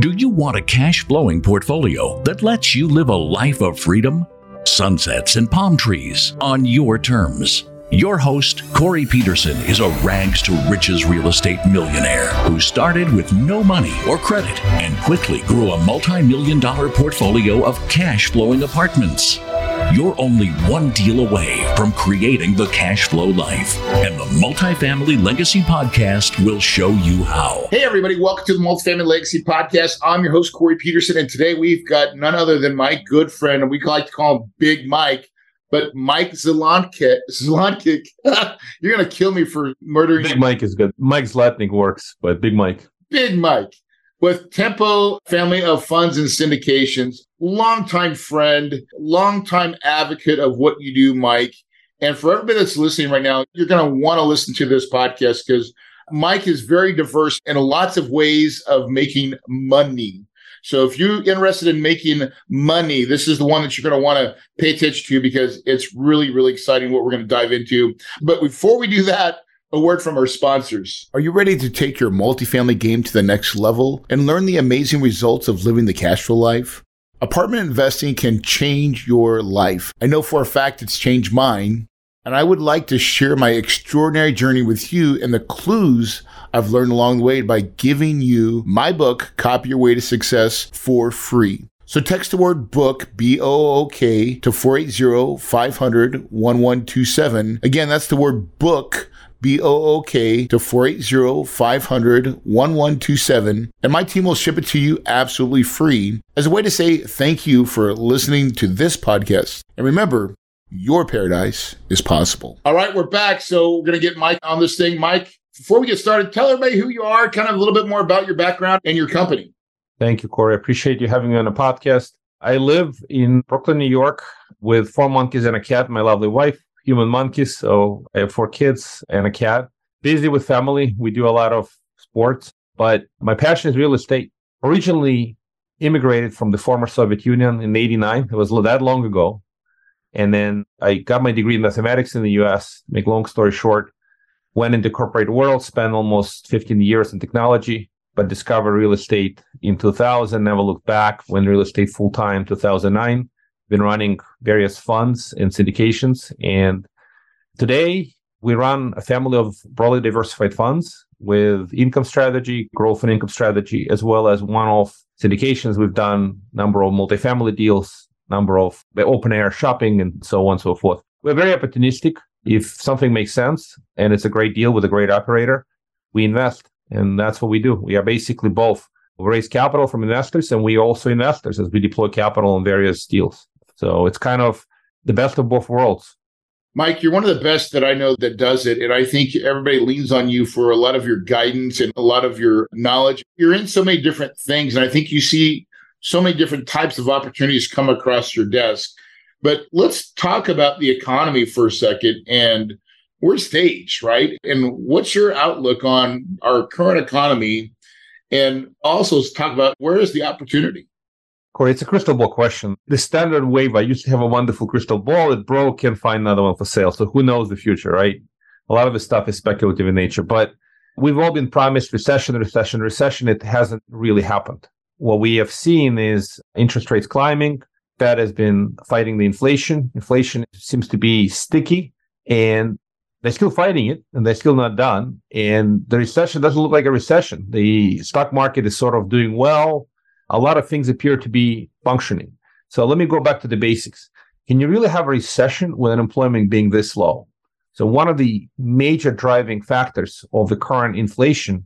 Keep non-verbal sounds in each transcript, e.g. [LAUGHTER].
Do you want a cash flowing portfolio that lets you live a life of freedom? Sunsets and palm trees on your terms. Your host, Corey Peterson, is a rags to riches real estate millionaire who started with no money or credit and quickly grew a multi million dollar portfolio of cash flowing apartments. You're only one deal away from creating the cash flow life, and the Multifamily Legacy Podcast will show you how. Hey, everybody, welcome to the Multifamily Legacy Podcast. I'm your host, Corey Peterson, and today we've got none other than my good friend, and we like to call him Big Mike. But Mike Zlonkic, Zlonkic, [LAUGHS] you're going to kill me for murdering. Big Mike is good. Mike Zlatnik works, but Big Mike. Big Mike with Tempo Family of Funds and Syndications, longtime friend, longtime advocate of what you do, Mike. And for everybody that's listening right now, you're going to want to listen to this podcast because Mike is very diverse in lots of ways of making money. So if you're interested in making money, this is the one that you're going to want to pay attention to because it's really, really exciting what we're going to dive into. But before we do that, a word from our sponsors. Are you ready to take your multifamily game to the next level and learn the amazing results of living the cash flow life? Apartment investing can change your life. I know for a fact it's changed mine, and I would like to share my extraordinary journey with you and the clues I've learned along the way by giving you my book, Copy Your Way to Success, for free. So text the word book, B O O K, to 480 500 1127. Again, that's the word book B-O-O-K to 480-500-1127 and my team will ship it to you absolutely free as a way to say thank you for listening to this podcast. And remember, your paradise is possible. All right, we're back. So we're going to get Mike on this thing. Mike, before we get started, tell everybody who you are, kind of a little bit more about your background and your company. Thank you, Corey. I appreciate you having me on the podcast. I live in Brooklyn, New York with four monkeys and a cat, my lovely wife human monkeys. So I have four kids and a cat. Busy with family. We do a lot of sports, but my passion is real estate. Originally immigrated from the former Soviet Union in 89. It was that long ago. And then I got my degree in mathematics in the US. Make long story short, went into corporate world, spent almost 15 years in technology, but discovered real estate in 2000, never looked back, went real estate full time 2009 been running various funds and syndications. And today we run a family of broadly diversified funds with income strategy, growth and income strategy, as well as one-off syndications. We've done number of multifamily deals, number of open air shopping, and so on and so forth. We're very opportunistic. If something makes sense and it's a great deal with a great operator, we invest. And that's what we do. We are basically both. We raise capital from investors and we also investors as we deploy capital in various deals. So it's kind of the best of both worlds. Mike, you're one of the best that I know that does it. And I think everybody leans on you for a lot of your guidance and a lot of your knowledge. You're in so many different things. And I think you see so many different types of opportunities come across your desk. But let's talk about the economy for a second and we're staged, right? And what's your outlook on our current economy? And also talk about where is the opportunity? Corey, it's a crystal ball question. The standard wave, I used to have a wonderful crystal ball. It broke, can't find another one for sale. So who knows the future, right? A lot of the stuff is speculative in nature, but we've all been promised recession, recession, recession. It hasn't really happened. What we have seen is interest rates climbing. Fed has been fighting the inflation. Inflation seems to be sticky and they're still fighting it and they're still not done. And the recession doesn't look like a recession. The stock market is sort of doing well a lot of things appear to be functioning. So let me go back to the basics. Can you really have a recession with unemployment being this low? So one of the major driving factors of the current inflation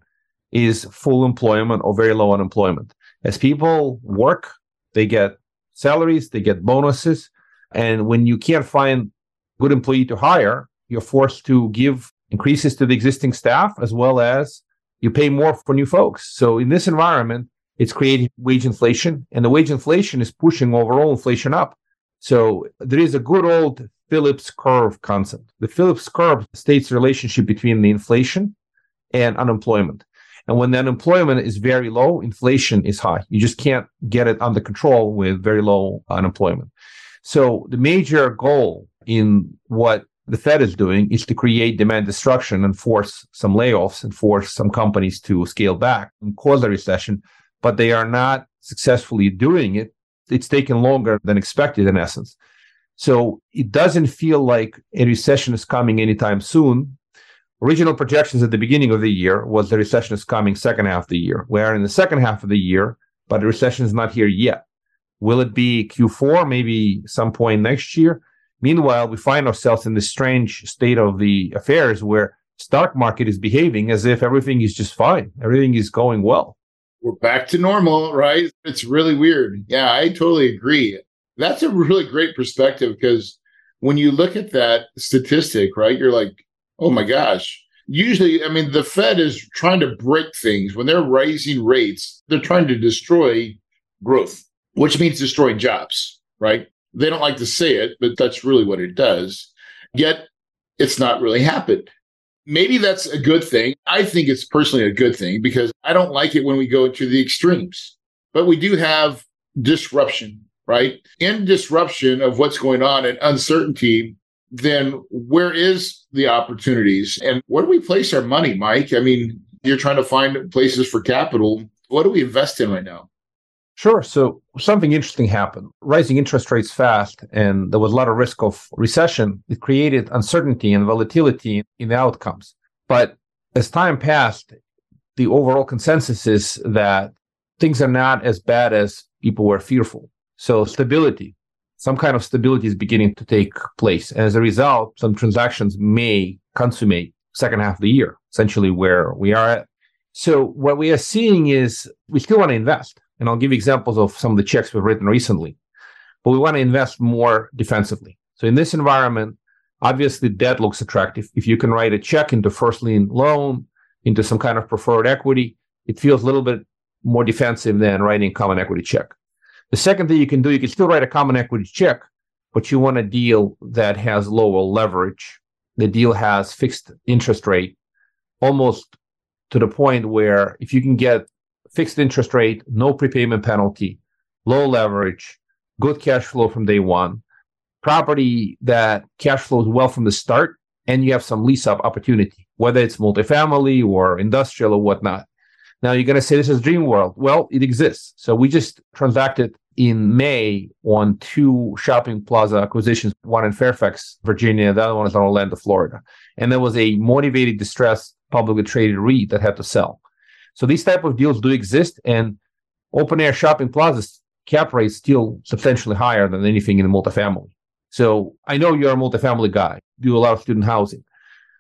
is full employment or very low unemployment. As people work, they get salaries, they get bonuses, and when you can't find good employee to hire, you're forced to give increases to the existing staff as well as you pay more for new folks. So in this environment, it's creating wage inflation, and the wage inflation is pushing overall inflation up. So there is a good old Phillips curve concept. The Phillips curve states the relationship between the inflation and unemployment. And when the unemployment is very low, inflation is high. You just can't get it under control with very low unemployment. So the major goal in what the Fed is doing is to create demand destruction and force some layoffs and force some companies to scale back and cause a recession but they are not successfully doing it. It's taken longer than expected, in essence. So it doesn't feel like a recession is coming anytime soon. Original projections at the beginning of the year was the recession is coming second half of the year. We are in the second half of the year, but the recession is not here yet. Will it be Q4, maybe some point next year? Meanwhile, we find ourselves in this strange state of the affairs where stock market is behaving as if everything is just fine. Everything is going well. We're back to normal, right? It's really weird. Yeah, I totally agree. That's a really great perspective because when you look at that statistic, right, you're like, oh my gosh. Usually, I mean, the Fed is trying to break things. When they're raising rates, they're trying to destroy growth, which means destroying jobs, right? They don't like to say it, but that's really what it does. Yet it's not really happened. Maybe that's a good thing. I think it's personally a good thing because I don't like it when we go to the extremes. But we do have disruption right? In disruption of what's going on and uncertainty, then where is the opportunities and where do we place our money, Mike? I mean, you're trying to find places for capital. What do we invest in right now? Sure. So something interesting happened. Rising interest rates fast, and there was a lot of risk of recession. It created uncertainty and volatility in the outcomes. But as time passed, the overall consensus is that things are not as bad as people were fearful. So stability, some kind of stability is beginning to take place. And as a result, some transactions may consummate second half of the year, essentially where we are at. So what we are seeing is we still want to invest. And I'll give examples of some of the checks we've written recently, but we want to invest more defensively. So in this environment, obviously debt looks attractive. If you can write a check into first lien loan, into some kind of preferred equity, it feels a little bit more defensive than writing common equity check. The second thing you can do, you can still write a common equity check, but you want a deal that has lower leverage. The deal has fixed interest rate, almost to the point where if you can get fixed interest rate, no prepayment penalty, low leverage, good cash flow from day one, property that cash flows well from the start, and you have some lease up opportunity, whether it's multifamily or industrial or whatnot. Now you're going to say this is dream world. Well, it exists. So we just transacted in May on two shopping plaza acquisitions, one in Fairfax, Virginia, the other one is in Orlando, Florida. And there was a motivated, distressed, publicly traded REIT that had to sell. So these type of deals do exist, and open air shopping plazas cap rates still substantially higher than anything in the multifamily. So I know you're a multifamily guy, do a lot of student housing.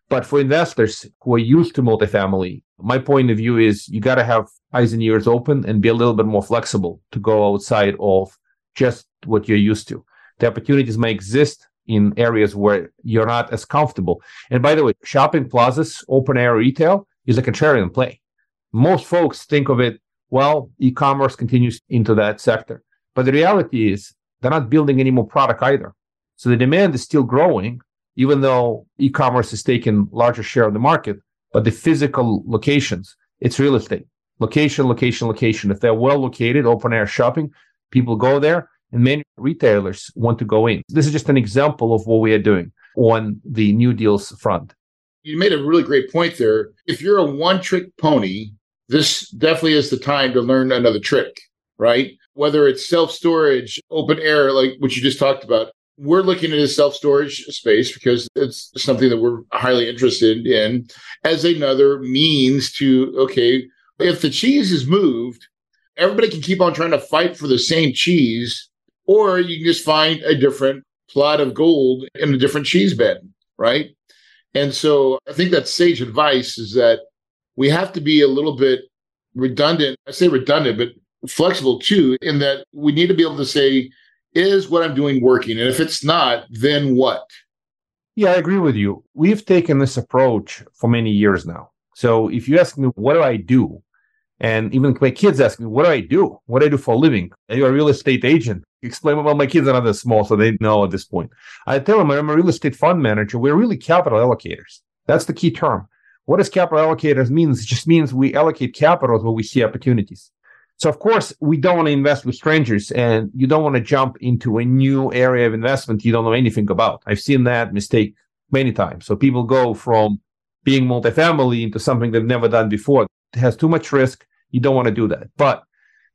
But for investors who are used to multifamily, my point of view is you got to have eyes and ears open and be a little bit more flexible to go outside of just what you're used to. The opportunities may exist in areas where you're not as comfortable. And by the way, shopping plazas, open air retail is a contrarian play. Most folks think of it, well, e-commerce continues into that sector. But the reality is they're not building any more product either. So the demand is still growing even though e-commerce is taking larger share of the market, but the physical locations, it's real estate. Location, location, location. If they're well located, open air shopping, people go there and many retailers want to go in. This is just an example of what we are doing on the new deals front. You made a really great point there. If you're a one trick pony, this definitely is the time to learn another trick, right? Whether it's self storage, open air, like what you just talked about, we're looking at a self storage space because it's something that we're highly interested in as another means to, okay, if the cheese is moved, everybody can keep on trying to fight for the same cheese, or you can just find a different plot of gold in a different cheese bed, right? And so I think that sage advice is that we have to be a little bit redundant. I say redundant, but flexible too, in that we need to be able to say, is what I'm doing working? And if it's not, then what? Yeah, I agree with you. We've taken this approach for many years now. So if you ask me, what do I do? And even my kids ask me, what do I do? What do I do for a living? Are you a real estate agent? Explain well, my kids are not that small, so they know at this point. I tell them I'm a real estate fund manager. We're really capital allocators. That's the key term. What does capital allocators means? It just means we allocate capital where we see opportunities. So of course, we don't want to invest with strangers and you don't want to jump into a new area of investment you don't know anything about. I've seen that mistake many times. So people go from being multifamily into something they've never done before. It has too much risk. You don't want to do that. But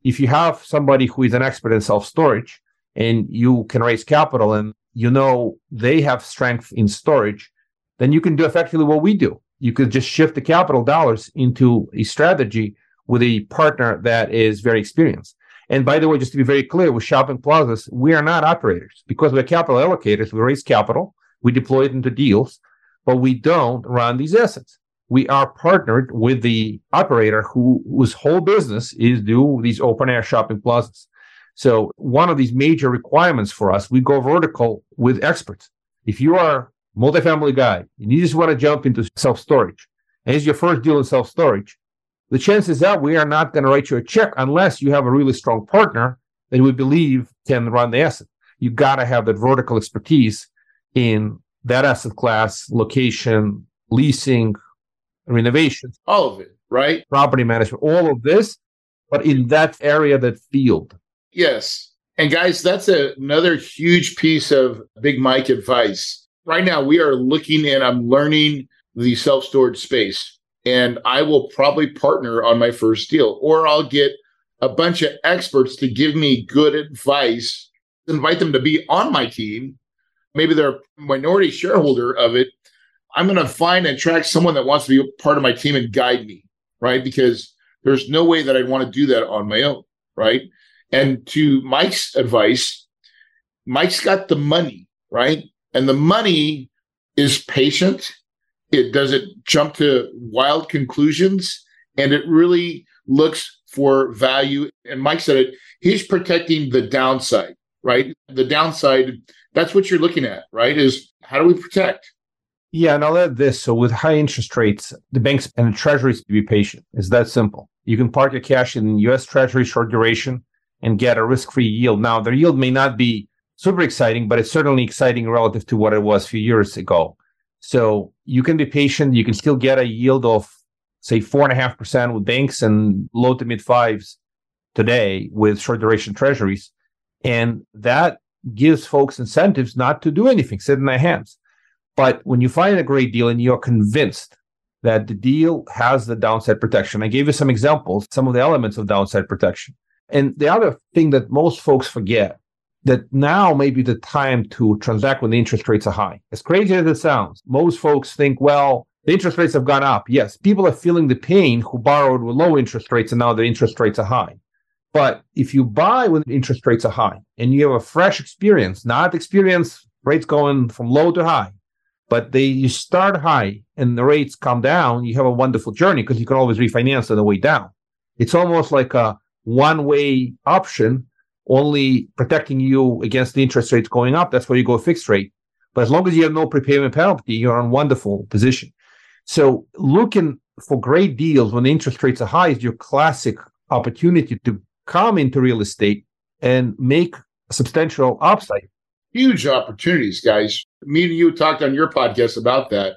if you have somebody who is an expert in self storage and you can raise capital and you know they have strength in storage, then you can do effectively what we do. You could just shift the capital dollars into a strategy with a partner that is very experienced. And by the way, just to be very clear, with shopping plazas, we are not operators because we're capital allocators. We raise capital, we deploy it into deals, but we don't run these assets. We are partnered with the operator who whose whole business is do these open air shopping plazas. So one of these major requirements for us, we go vertical with experts. If you are multifamily guy and you just want to jump into self storage, and it's your first deal in self storage, the chances are we are not going to write you a check unless you have a really strong partner that we believe can run the asset. You got to have that vertical expertise in that asset class, location, leasing, renovation, all of it, right? Property management, all of this, but in that area, that field. Yes. And guys, that's a, another huge piece of Big Mike advice. Right now, we are looking and I'm learning the self storage space and I will probably partner on my first deal, or I'll get a bunch of experts to give me good advice, invite them to be on my team. Maybe they're a minority shareholder of it. I'm going to find and track someone that wants to be a part of my team and guide me, right? Because there's no way that I'd want to do that on my own, right? And to Mike's advice, Mike's got the money, right? And the money is patient it doesn't jump to wild conclusions and it really looks for value. And Mike said it, he's protecting the downside, right? The downside, that's what you're looking at, right? Is how do we protect? Yeah, and I'll add this. So with high interest rates, the banks and the treasuries to be patient. It's that simple. You can park your cash in US Treasury short duration and get a risk-free yield. Now, the yield may not be super exciting, but it's certainly exciting relative to what it was a few years ago. So you can be patient. You can still get a yield of, say, four and a half percent with banks and low to mid fives today with short duration treasuries. And that gives folks incentives not to do anything, sit in their hands. But when you find a great deal and you're convinced that the deal has the downside protection, I gave you some examples, some of the elements of downside protection. And the other thing that most folks forget that now may be the time to transact when the interest rates are high. As crazy as it sounds, most folks think, well, the interest rates have gone up. Yes, people are feeling the pain who borrowed with low interest rates and now the interest rates are high. But if you buy when interest rates are high and you have a fresh experience, not experience rates going from low to high, but they you start high and the rates come down, you have a wonderful journey because you can always refinance on the way down. It's almost like a one-way option only protecting you against the interest rates going up. That's why you go fixed rate. But as long as you have no prepayment penalty, you're in wonderful position. So looking for great deals when interest rates are high is your classic opportunity to come into real estate and make substantial upside. Huge opportunities, guys. Me and you talked on your podcast about that.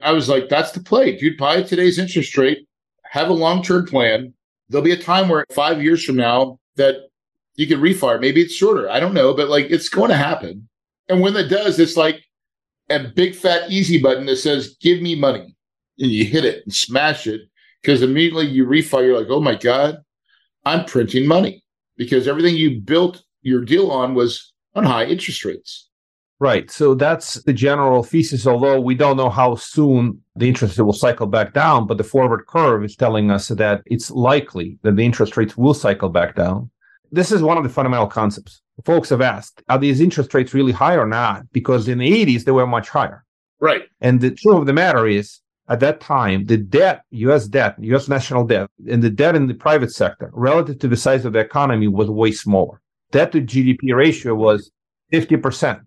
I was like, that's the play, dude. Buy today's interest rate, have a long term plan. There'll be a time where five years from now that you can refire. Maybe it's shorter. I don't know, but like it's going to happen. And when that does, it's like a big fat easy button that says, give me money. And you hit it and smash it because immediately you refire. You're like, oh my God, I'm printing money because everything you built your deal on was on high interest rates. Right. So that's the general thesis, although we don't know how soon the interest rate will cycle back down, but the forward curve is telling us that it's likely that the interest rates will cycle back down. This is one of the fundamental concepts. Folks have asked, are these interest rates really high or not? Because in the 80s, they were much higher. Right. And the truth of the matter is, at that time, the debt, US debt, US national debt, and the debt in the private sector relative to the size of the economy was way smaller. Debt to GDP ratio was 50%.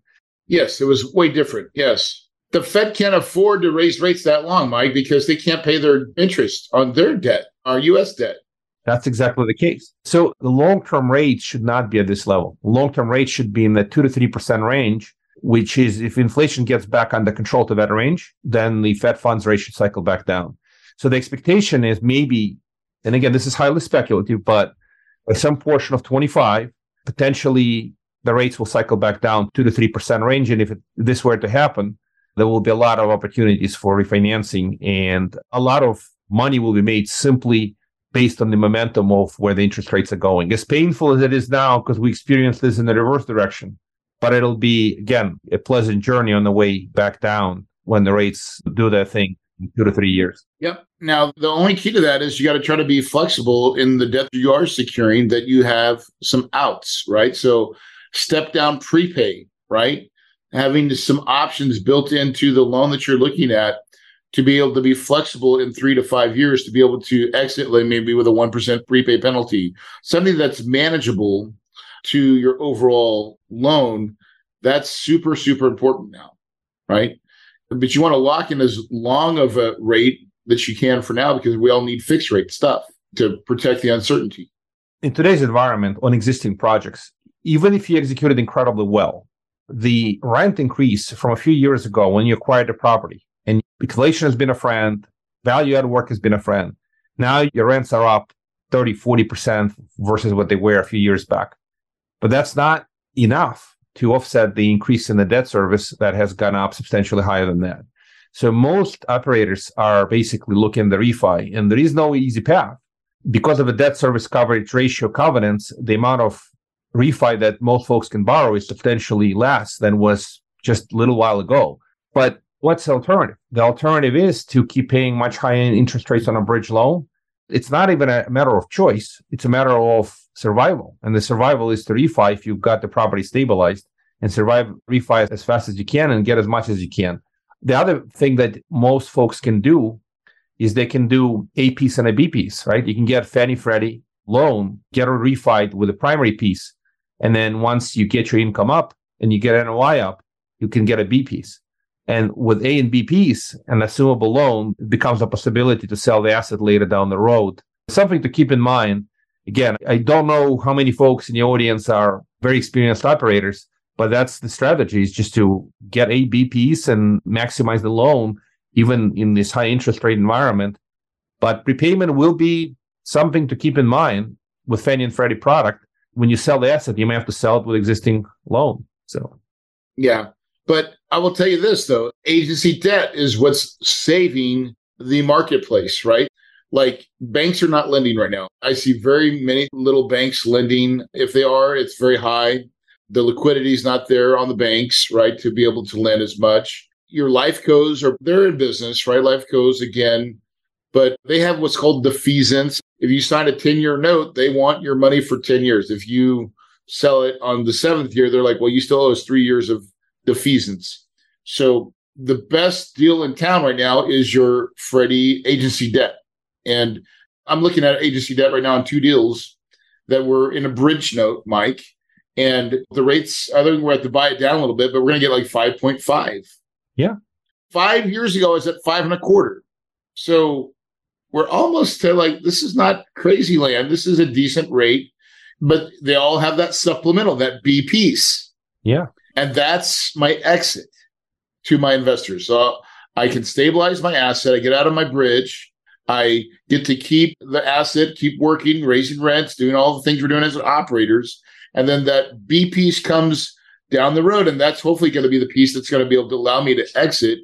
Yes, it was way different. Yes. The Fed can't afford to raise rates that long, Mike, because they can't pay their interest on their debt, our US debt. That's exactly the case. So the long term rates should not be at this level. Long term rates should be in the 2 to 3% range, which is if inflation gets back under control to that range, then the Fed funds rate should cycle back down. So the expectation is maybe, and again, this is highly speculative, but by some portion of 25, potentially the rates will cycle back down to the 3% range. And if this were to happen, there will be a lot of opportunities for refinancing and a lot of money will be made simply based on the momentum of where the interest rates are going. As painful as it is now, because we experienced this in the reverse direction, but it'll be, again, a pleasant journey on the way back down when the rates do their thing in two to three years. Yep. Now, the only key to that is you got to try to be flexible in the debt you are securing that you have some outs, right? So, step down prepay, right? Having some options built into the loan that you're looking at to be able to be flexible in three to five years to be able to exit like maybe with a 1% prepay penalty, something that's manageable to your overall loan. That's super, super important now, right? But you want to lock in as long of a rate that you can for now because we all need fixed rate stuff to protect the uncertainty. In today's environment on existing projects, even if you executed incredibly well, the rent increase from a few years ago when you acquired the property inflation has been a friend, value add work has been a friend. Now your rents are up 30, 40% versus what they were a few years back. But that's not enough to offset the increase in the debt service that has gone up substantially higher than that. So most operators are basically looking at the refi, and there is no easy path. Because of the debt service coverage ratio covenants, the amount of refi that most folks can borrow is substantially less than was just a little while ago. But what's the alternative? The alternative is to keep paying much higher interest rates on a bridge loan. It's not even a matter of choice. It's a matter of survival. And the survival is to refi if you've got the property stabilized and survive refi as fast as you can and get as much as you can. The other thing that most folks can do is they can do A piece and a B piece, right? You can get Fannie Freddie loan, get a refi with a primary piece. And then once you get your income up and you get NOI up, you can get a B piece. And with A and B piece, assumable loan it becomes a possibility to sell the asset later down the road. Something to keep in mind. Again, I don't know how many folks in the audience are very experienced operators, but that's the strategy is just to get a B piece and maximize the loan, even in this high interest rate environment. But prepayment will be something to keep in mind with Fannie and Freddie product. When you sell the asset, you may have to sell it with existing loan. So, yeah. But I will tell you this though, agency debt is what's saving the marketplace, right? Like banks are not lending right now. I see very many little banks lending. If they are, it's very high. The liquidity is not there on the banks, right, to be able to lend as much. Your life goes are they're in business, right? Life goes again, but they have what's called defeasance. If you sign a 10 year note, they want your money for 10 years. If you sell it on the seventh year, they're like, well, you still owe us three years of defeasance. So the best deal in town right now is your Freddie agency debt. And I'm looking at agency debt right now on two deals that were in a bridge note, Mike. And the rates, I think we're at to buy it down a little bit, but we're going to get like 5.5. Yeah. Five years ago, I was at five and a quarter. So we're almost to like, this is not crazy land. This is a decent rate, but they all have that supplemental, that B piece. Yeah. And that's my exit to my investors. So I can stabilize my asset. I get out of my bridge. I get to keep the asset, keep working, raising rents, doing all the things we're doing as operators. And then that B piece comes down the road. And that's hopefully going to be the piece that's going to be able to allow me to exit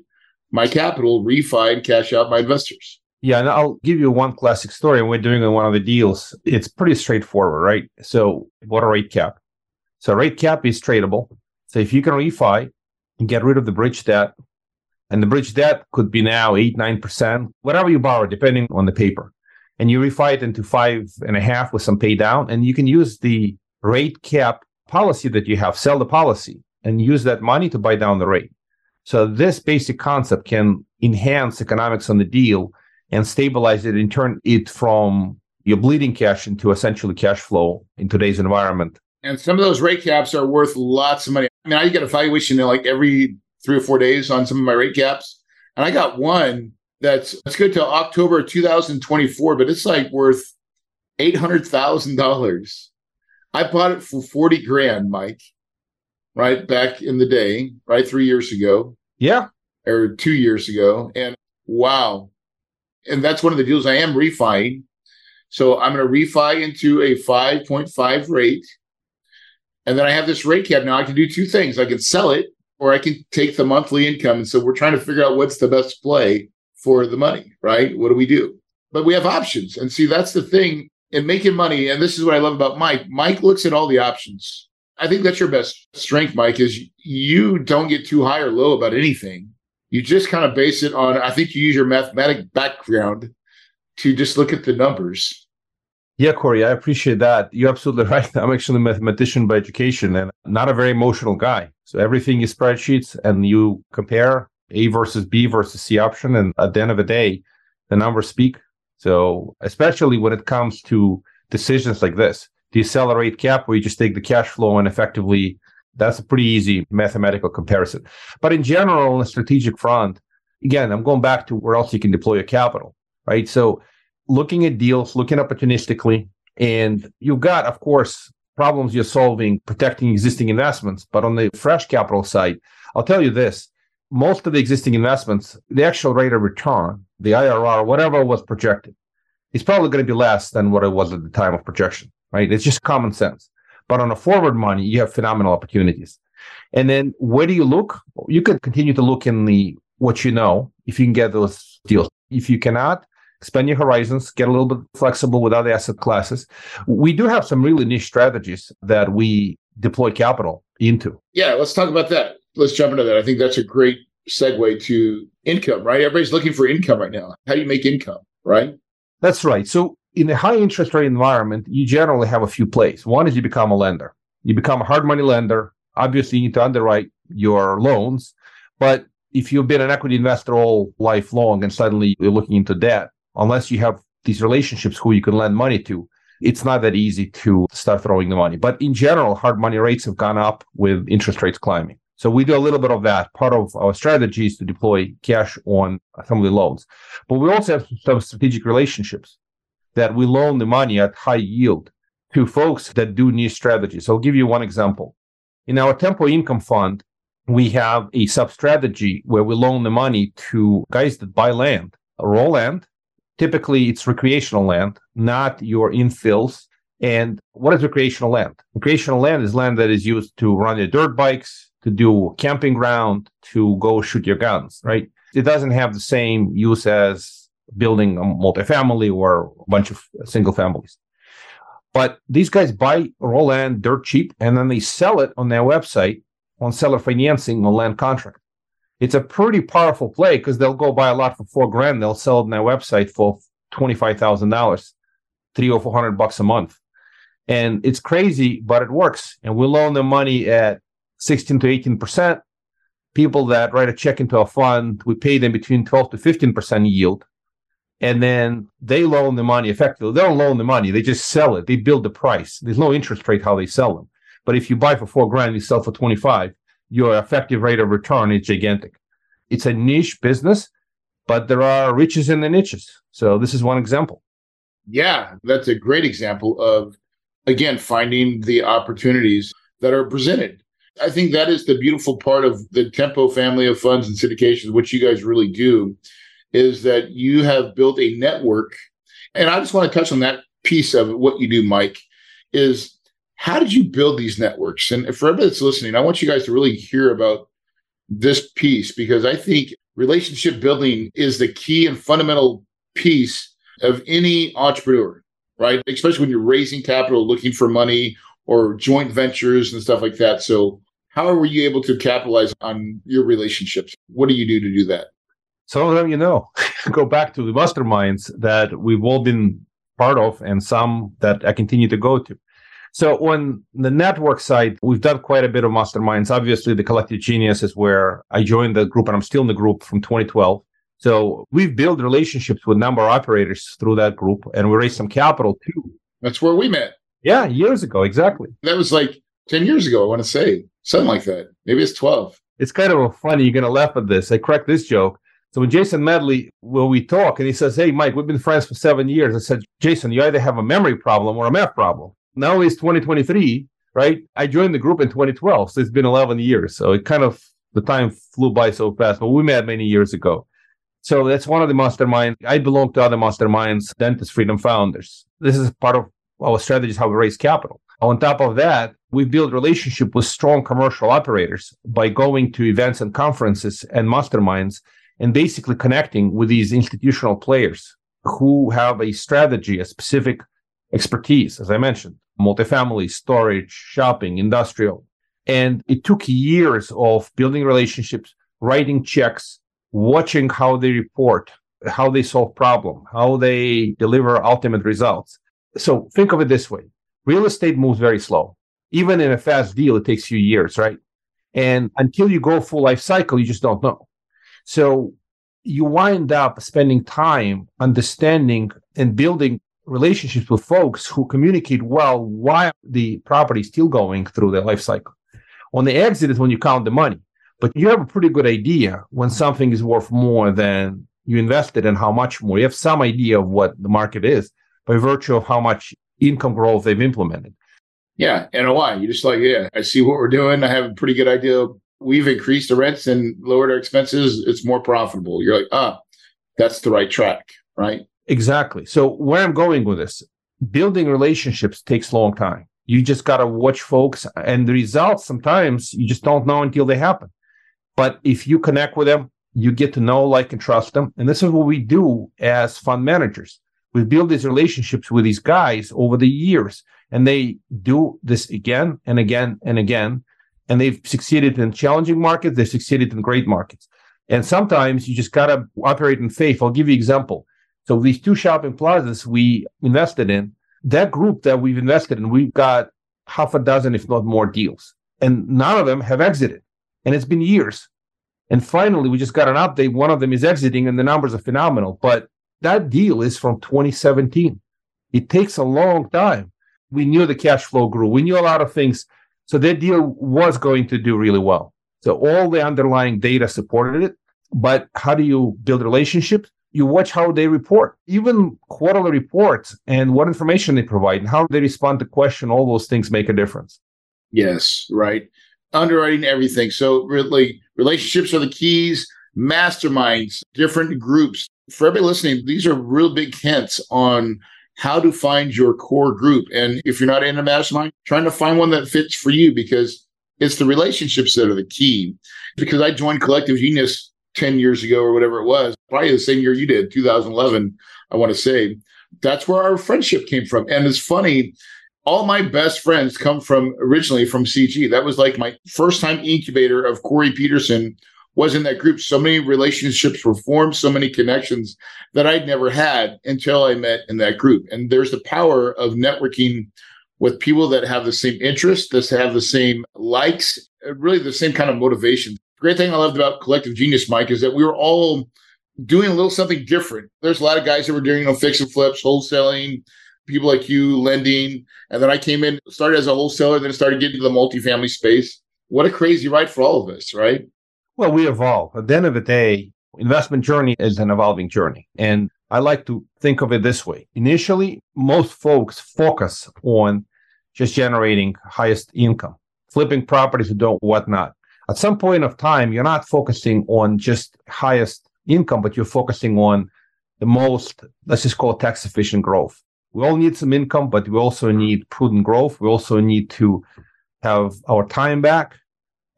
my capital, refi, and cash out my investors. Yeah, and I'll give you one classic story. We're doing one of the deals. It's pretty straightforward, right? So, what a rate cap? So, rate cap is tradable. So, if you can refi and get rid of the bridge debt. And the bridge debt could be now eight, nine percent, whatever you borrow, depending on the paper. And you refi it into five and a half with some pay down, and you can use the rate cap policy that you have, sell the policy, and use that money to buy down the rate. So this basic concept can enhance economics on the deal and stabilize it and turn it from your bleeding cash into essentially cash flow in today's environment. And some of those rate caps are worth lots of money. I mean, I get a valuation like every three or four days on some of my rate caps. And I got one that's it's good till October 2024, but it's like worth eight hundred thousand dollars. I bought it for 40 grand, Mike, right back in the day, right? Three years ago. Yeah. Or two years ago. And wow. And that's one of the deals I am refining. So I'm going to refi into a 5.5 rate and then I have this rate cap now. I can do two things. I can sell it or I can take the monthly income. And so we're trying to figure out what's the best play for the money, right? What do we do? but we have options. And see, that's the thing in making money. And this is what I love about Mike. Mike looks at all the options. I think that's your best strength, Mike, is you don't get too high or low about anything. You just kind of base it on, I think you use your mathematic background to just look at the numbers. Yeah, Corey, I appreciate that. You're absolutely [LAUGHS] right. I'm actually a mathematician by education and not a very emotional guy. So everything is spreadsheets and you compare A versus B versus C option. And at the end of the day, the numbers speak. So especially when it comes to decisions like this, decelerate cap where you just take the cash flow and effectively that's a pretty easy mathematical comparison. But in general, on a strategic front, again, I'm going back to where else you can deploy your capital, right? So looking at deals, looking opportunistically, and you've got, of course, problems you're solving, protecting existing investments. But on the fresh capital side, I'll tell you this most of the existing investments, the actual rate of return, the IRR, whatever was projected, is probably going to be less than what it was at the time of projection, right? It's just common sense. But on a forward money, you have phenomenal opportunities. And then where do you look? You could continue to look in the what you know if you can get those deals. If you cannot, expand your horizons, get a little bit flexible with other asset classes. We do have some really niche strategies that we deploy capital into. Yeah, let's talk about that. Let's jump into that. I think that's a great segue to income, right? Everybody's looking for income right now. How do you make income, right? That's right. So in a high interest rate environment, you generally have a few plays. One is you become a lender. You become a hard money lender. Obviously, you need to underwrite your loans. But if you've been an equity investor all life long and suddenly you're looking into debt, unless you have these relationships who you can lend money to, it's not that easy to start throwing the money. But in general, hard money rates have gone up with interest rates climbing. So we do a little bit of that. Part of our strategy is to deploy cash on some of the loans. But we also have some strategic relationships that we loan the money at high yield to folks that do niche strategies. I'll give you one example. In our Tempo Income Fund, we have a sub strategy where we loan the money to guys that buy land, raw land, Typically, it's recreational land, not your infills. And what is recreational land? Recreational land is land that is used to run your dirt bikes, to do camping ground, to go shoot your guns, right? It doesn't have the same use as building a multifamily or a bunch of single families. But these guys buy raw land dirt cheap and then they sell it on their website on seller financing on land contract it's a pretty powerful play because they'll go buy a lot for four grand. They'll sell it on their website for $25,000, three or 400 bucks a month. And it's crazy, but it works. And we loan them money at 16 to 18%. People that write a check into a fund, we pay them between 12 to 15% yield. And then they loan the money effectively. They don't loan the money, they just sell it. They build the price. There's no interest rate how they sell them. But if you buy for four grand, you sell for 25 your effective rate of return is gigantic. It's a niche business, but there are riches in the niches. So this is one example. Yeah, that's a great example of, again, finding the opportunities that are presented. I think that is the beautiful part of the Tempo family of funds and syndications, which you guys really do, is that you have built a network. And I just want to touch on that piece of what you do, Mike, is how did you build these networks? And for everybody that's listening, I want you guys to really hear about this piece because I think relationship building is the key and fundamental piece of any entrepreneur, right? Especially when you're raising capital, looking for money or joint ventures and stuff like that. So, how were you able to capitalize on your relationships? What do you do to do that? Some of them, you know, [LAUGHS] go back to the masterminds that we've all been part of and some that I continue to go to. So on the network side, we've done quite a bit of masterminds. Obviously, the Collective Genius is where I joined the group, and I'm still in the group from 2012. So we've built relationships with number of operators through that group, and we raised some capital too. That's where we met. Yeah, years ago, exactly. That was like 10 years ago, I want to say. Something like that. Maybe it's 12. It's kind of funny. You're going to laugh at this. I cracked this joke. So when Jason Medley, when we talk, and he says, Hey, Mike, we've been friends for seven years. I said, Jason, you either have a memory problem or a math problem now it's 2023, right? I joined the group in 2012, so it's been 11 years. So it kind of the time flew by so fast, but we met many years ago. So that's one of the masterminds. I belong to other masterminds, Dentist Freedom Founders. This is part of our strategy, how we raise capital. On top of that, we build relationship with strong commercial operators by going to events and conferences and masterminds and basically connecting with these institutional players who have a strategy, a specific expertise, as I mentioned, multifamily, storage, shopping, industrial. And it took years of building relationships, writing checks, watching how they report, how they solve problem, how they deliver ultimate results. So think of it this way. Real estate moves very slow. Even in a fast deal, it takes few years, right? And until you go full life cycle, you just don't know. So you wind up spending time understanding and building relationships with folks who communicate well while the property is still going through the life cycle. On the exit is when you count the money, but you have a pretty good idea when something is worth more than you invested and how much more. You have some idea of what the market is by virtue of how much income growth they've implemented. Yeah, NOI. You just like, yeah, I see what we're doing. I have a pretty good idea. We've increased the rents and lowered our expenses. It's more profitable. You're like, ah, that's the right track, right? Exactly. So where I'm going with this, building relationships takes a long time. You just got to watch folks and the results sometimes you just don't know until they happen. But if you connect with them, you get to know, like, and trust them. And this is what we do as fund managers. We build these relationships with these guys over the years, and they do this again and again and again. And they've succeeded in challenging markets, they've succeeded in great markets. And sometimes you just got to operate in faith. I'll give you an example. So these two shopping plazas we invested in, that group that we've invested in, we've got half a dozen, if not more deals. And none of them have exited. And it's been years. And finally, we just got an update. One of them is exiting, and the numbers are phenomenal. But that deal is from 2017. It takes a long time. We knew the cash flow grew. We knew a lot of things. So that deal was going to do really well. So all the underlying data supported it. But how do you build relationships? You watch how they report, even quarterly reports and what information they provide and how they respond to question. All those things make a difference. Yes, right. Underwriting everything. So really relationships are the keys, masterminds, different groups. For everybody listening, these are real big hints on how to find your core group. And if you're not in a mastermind, trying to find one that fits for you because it's the relationships that are the key. Because I joined Collective Genius 10 years ago or whatever it was, probably the same year you did, 2011, I want to say. That's where our friendship came from. And it's funny, all my best friends come from originally from CG. That was like my first time incubator of Corey Peterson was in that group. So many relationships were formed, so many connections that I'd never had until I met in that group. And there's the power of networking with people that have the same interests, that have the same likes, really the same kind of motivation. Great thing I loved about Collective Genius, Mike, is that we were all doing a little something different. There's a lot of guys that were doing, you know, fix and flips, wholesaling, people like you lending. And then I came in, started as a wholesaler, then started getting into the multifamily space. What a crazy ride for all of us, right? Well, we evolve. At the end of the day, investment journey is an evolving journey. And I like to think of it this way. Initially, most folks focus on just generating highest income, flipping properties and doing whatnot. At some point of time, you're not focusing on just highest income, but you're focusing on the most, let's just call tax efficient growth. We all need some income, but we also need prudent growth. We also need to have our time back.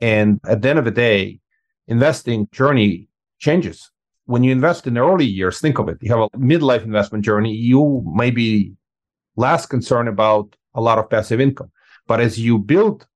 And at the end of the day, investing journey changes. When you invest in the early years, think of it. You have a midlife investment journey. You may be less concerned about a lot of passive income. But as you build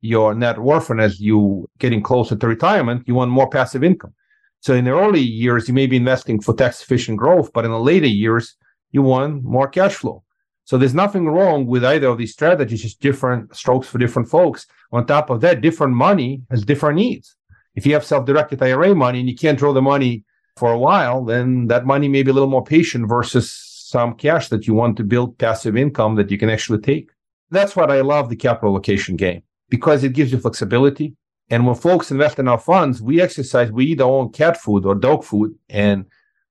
your net worth and as you getting closer to retirement, you want more passive income. So in the early years, you may be investing for tax efficient growth, but in the later years, you want more cash flow. So there's nothing wrong with either of these strategies, just different strokes for different folks. On top of that, different money has different needs. If you have self-directed IRA money and you can't draw the money for a while, then that money may be a little more patient versus some cash that you want to build passive income that you can actually take. That's what I love the capital allocation game because it gives you flexibility. And when folks invest in our funds, we exercise, we eat our own cat food or dog food, and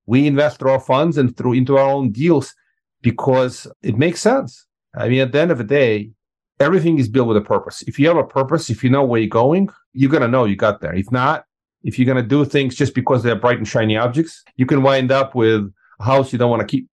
we invest through our funds and through into our own deals because it makes sense. I mean, at the end of the day, everything is built with a purpose. If you have a purpose, if you know where you're going, you're going to know you got there. If not, if you're going to do things just because they're bright and shiny objects, you can wind up with a house you don't want to keep.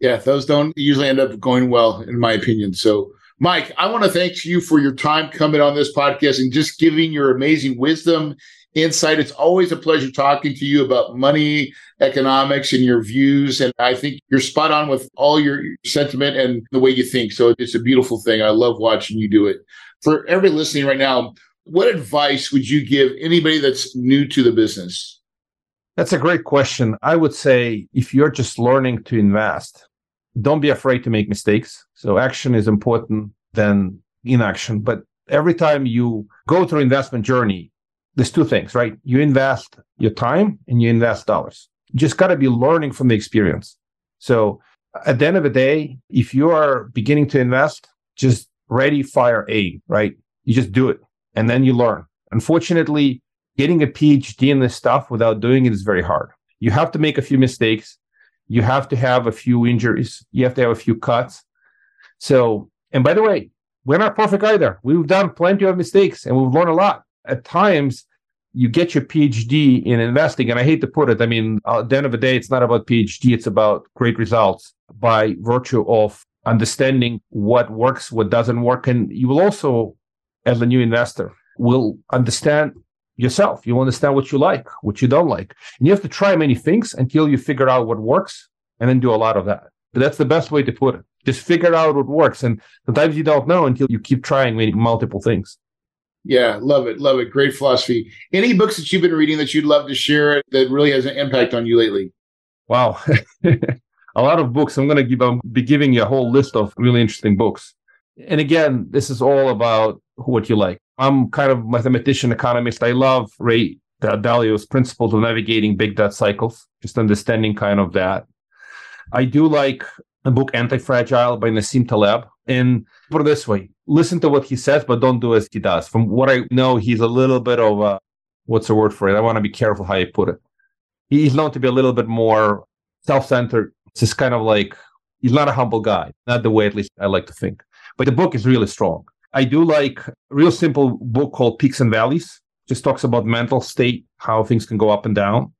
Yeah, those don't usually end up going well, in my opinion. So, Mike, I want to thank you for your time coming on this podcast and just giving your amazing wisdom insight. It's always a pleasure talking to you about money, economics, and your views. And I think you're spot on with all your sentiment and the way you think. So it's a beautiful thing. I love watching you do it. For everybody listening right now, what advice would you give anybody that's new to the business? That's a great question. I would say if you're just learning to invest, don't be afraid to make mistakes. So action is important than inaction. But every time you go through investment journey, there's two things, right? You invest your time and you invest dollars. You just got to be learning from the experience. So at the end of the day, if you are beginning to invest, just ready, fire, aim, right? You just do it and then you learn. Unfortunately, getting a PhD in this stuff without doing it is very hard. You have to make a few mistakes. You have to have a few injuries. You have to have a few cuts. So, and by the way, we're not perfect either. We've done plenty of mistakes and we've learned a lot. At times, you get your PhD in investing, and I hate to put it. I mean, uh, at the end of the day, it's not about PhD; it's about great results by virtue of understanding what works, what doesn't work, and you will also, as a new investor, will understand yourself. You understand what you like, what you don't like. And you have to try many things until you figure out what works and then do a lot of that. But that's the best way to put it. Just figure out what works. And sometimes you don't know until you keep trying many, multiple things. Yeah, love it. Love it. Great philosophy. Any books that you've been reading that you'd love to share that really has an impact on you lately? Wow. [LAUGHS] a lot of books. I'm going to give, I'll be giving you a whole list of really interesting books. And again, this is all about what you like. I'm kind of mathematician economist. I love Ray Dalio's principles of navigating big debt cycles, just understanding kind of that. I do like the book Anti-Fragile by Nassim Taleb. And put it this way, listen to what he says, but don't do as he does. From what I know, he's a little bit of a, what's the word for it? I want to be careful how you put it. He's known to be a little bit more self-centered. It's just kind of like, he's not a humble guy. Not the way, at least I like to think. But the book is really strong. I do like a real simple book called Peaks and Valleys. Just talks about mental state, how things can go up and down.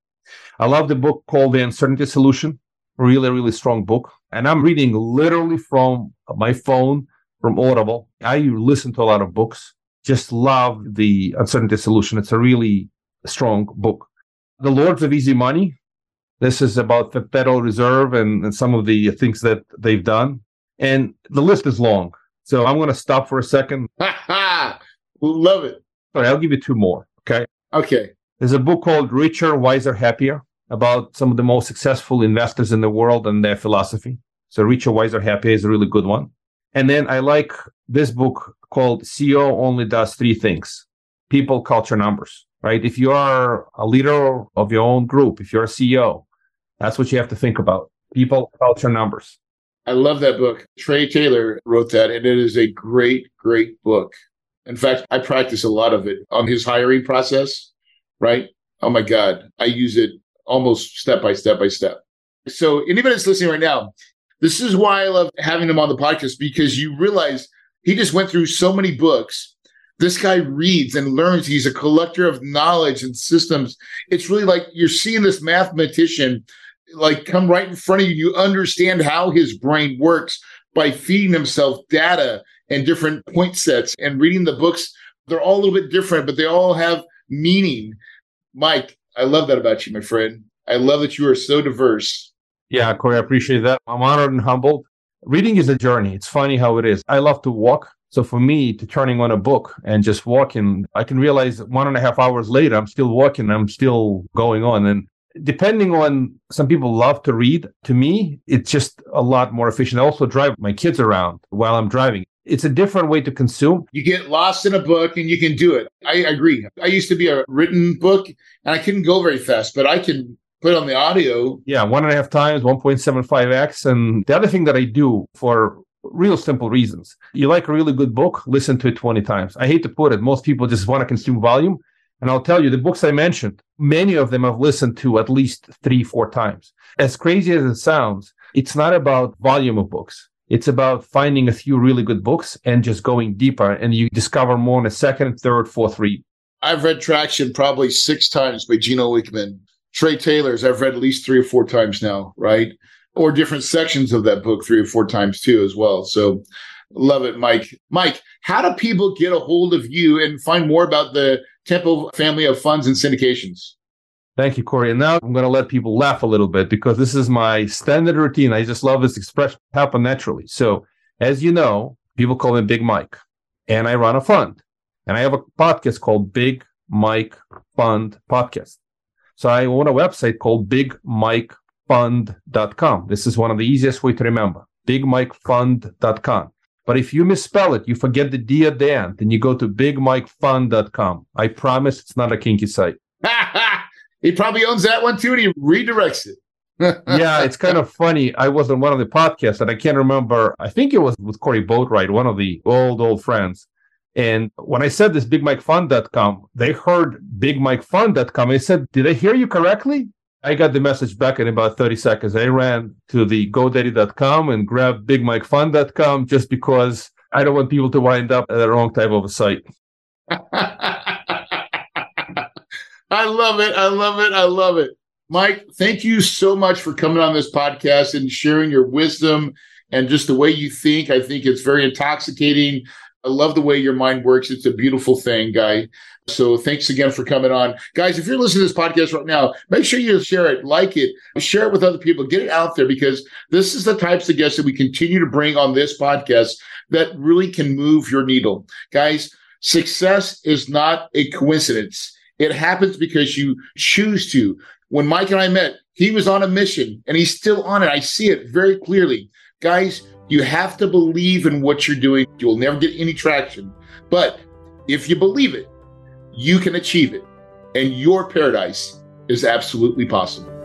I love the book called The Uncertainty Solution. Really, really strong book. And I'm reading literally from my phone, from Audible. I listen to a lot of books. Just love The Uncertainty Solution. It's a really strong book. The Lords of Easy Money. This is about the Federal Reserve and, and some of the things that they've done. And the list is long. So I'm going to stop for a second. [LAUGHS] Love it. All right, I'll give you two more. Okay. Okay. There's a book called Richer, Wiser, Happier about some of the most successful investors in the world and their philosophy. So Richer, Wiser, Happier is a really good one. And then I like this book called CEO Only Does Three Things People, Culture, Numbers, right? If you are a leader of your own group, if you're a CEO, that's what you have to think about people, culture, numbers. I love that book. Trey Taylor wrote that, and it is a great, great book. In fact, I practice a lot of it on his hiring process, right? Oh my God. I use it almost step by step by step. So, anybody that's listening right now, this is why I love having him on the podcast because you realize he just went through so many books. This guy reads and learns. He's a collector of knowledge and systems. It's really like you're seeing this mathematician like come right in front of you. You understand how his brain works by feeding himself data and different point sets and reading the books. They're all a little bit different, but they all have meaning. Mike, I love that about you, my friend. I love that you are so diverse. Yeah, Corey, I appreciate that. I'm honored and humbled. Reading is a journey. It's funny how it is. I love to walk. So for me to turning on a book and just walking, I can realize one and a half hours later, I'm still walking. I'm still going on. And depending on some people love to read. To me it's just a lot more efficient. I also drive my kids around while i'm driving. It's a different way to consume. You get lost in a book and you can do it. I agree. I used to be a written book and i couldn't go very fast but i can put on the audio. Yeah one and a half times 1.75x and the other thing that i do for real simple reasons you like a really good book listen to it 20 times. I hate to put it. Most people just want to consume volume and I'll tell you, the books I mentioned, many of them I've listened to at least three, four times. As crazy as it sounds, it's not about volume of books. It's about finding a few really good books and just going deeper, and you discover more in a second, third, fourth read. I've read Traction probably six times by Gino Wickman. Trey Taylor's, I've read at least three or four times now, right? Or different sections of that book three or four times too, as well. So love it, Mike. Mike, how do people get a hold of you and find more about the Tempo family of funds and syndications. Thank you, Corey. And now I'm going to let people laugh a little bit because this is my standard routine. I just love this expression happen naturally. So, as you know, people call me Big Mike, and I run a fund, and I have a podcast called Big Mike Fund Podcast. So I own a website called bigmikefund.com. This is one of the easiest way to remember. bigmikefund.com. But if you misspell it, you forget the D at the end, then you go to bigmikefun.com. I promise it's not a kinky site. [LAUGHS] he probably owns that one too, and he redirects it. [LAUGHS] yeah, it's kind of funny. I was on one of the podcasts, and I can't remember. I think it was with Corey Boatwright, one of the old old friends. And when I said this, bigmikefund.com, they heard bigmikefun.com. I said, "Did I hear you correctly?" I got the message back in about 30 seconds. I ran to the GoDaddy.com and grabbed BigMikeFun.com just because I don't want people to wind up at the wrong type of a site. [LAUGHS] I love it. I love it. I love it. Mike, thank you so much for coming on this podcast and sharing your wisdom and just the way you think. I think it's very intoxicating. I love the way your mind works. It's a beautiful thing, guy. So thanks again for coming on. Guys, if you're listening to this podcast right now, make sure you share it, like it, share it with other people, get it out there because this is the types of guests that we continue to bring on this podcast that really can move your needle. Guys, success is not a coincidence. It happens because you choose to. When Mike and I met, he was on a mission and he's still on it. I see it very clearly. Guys, you have to believe in what you're doing. You'll never get any traction. But if you believe it, you can achieve it. And your paradise is absolutely possible.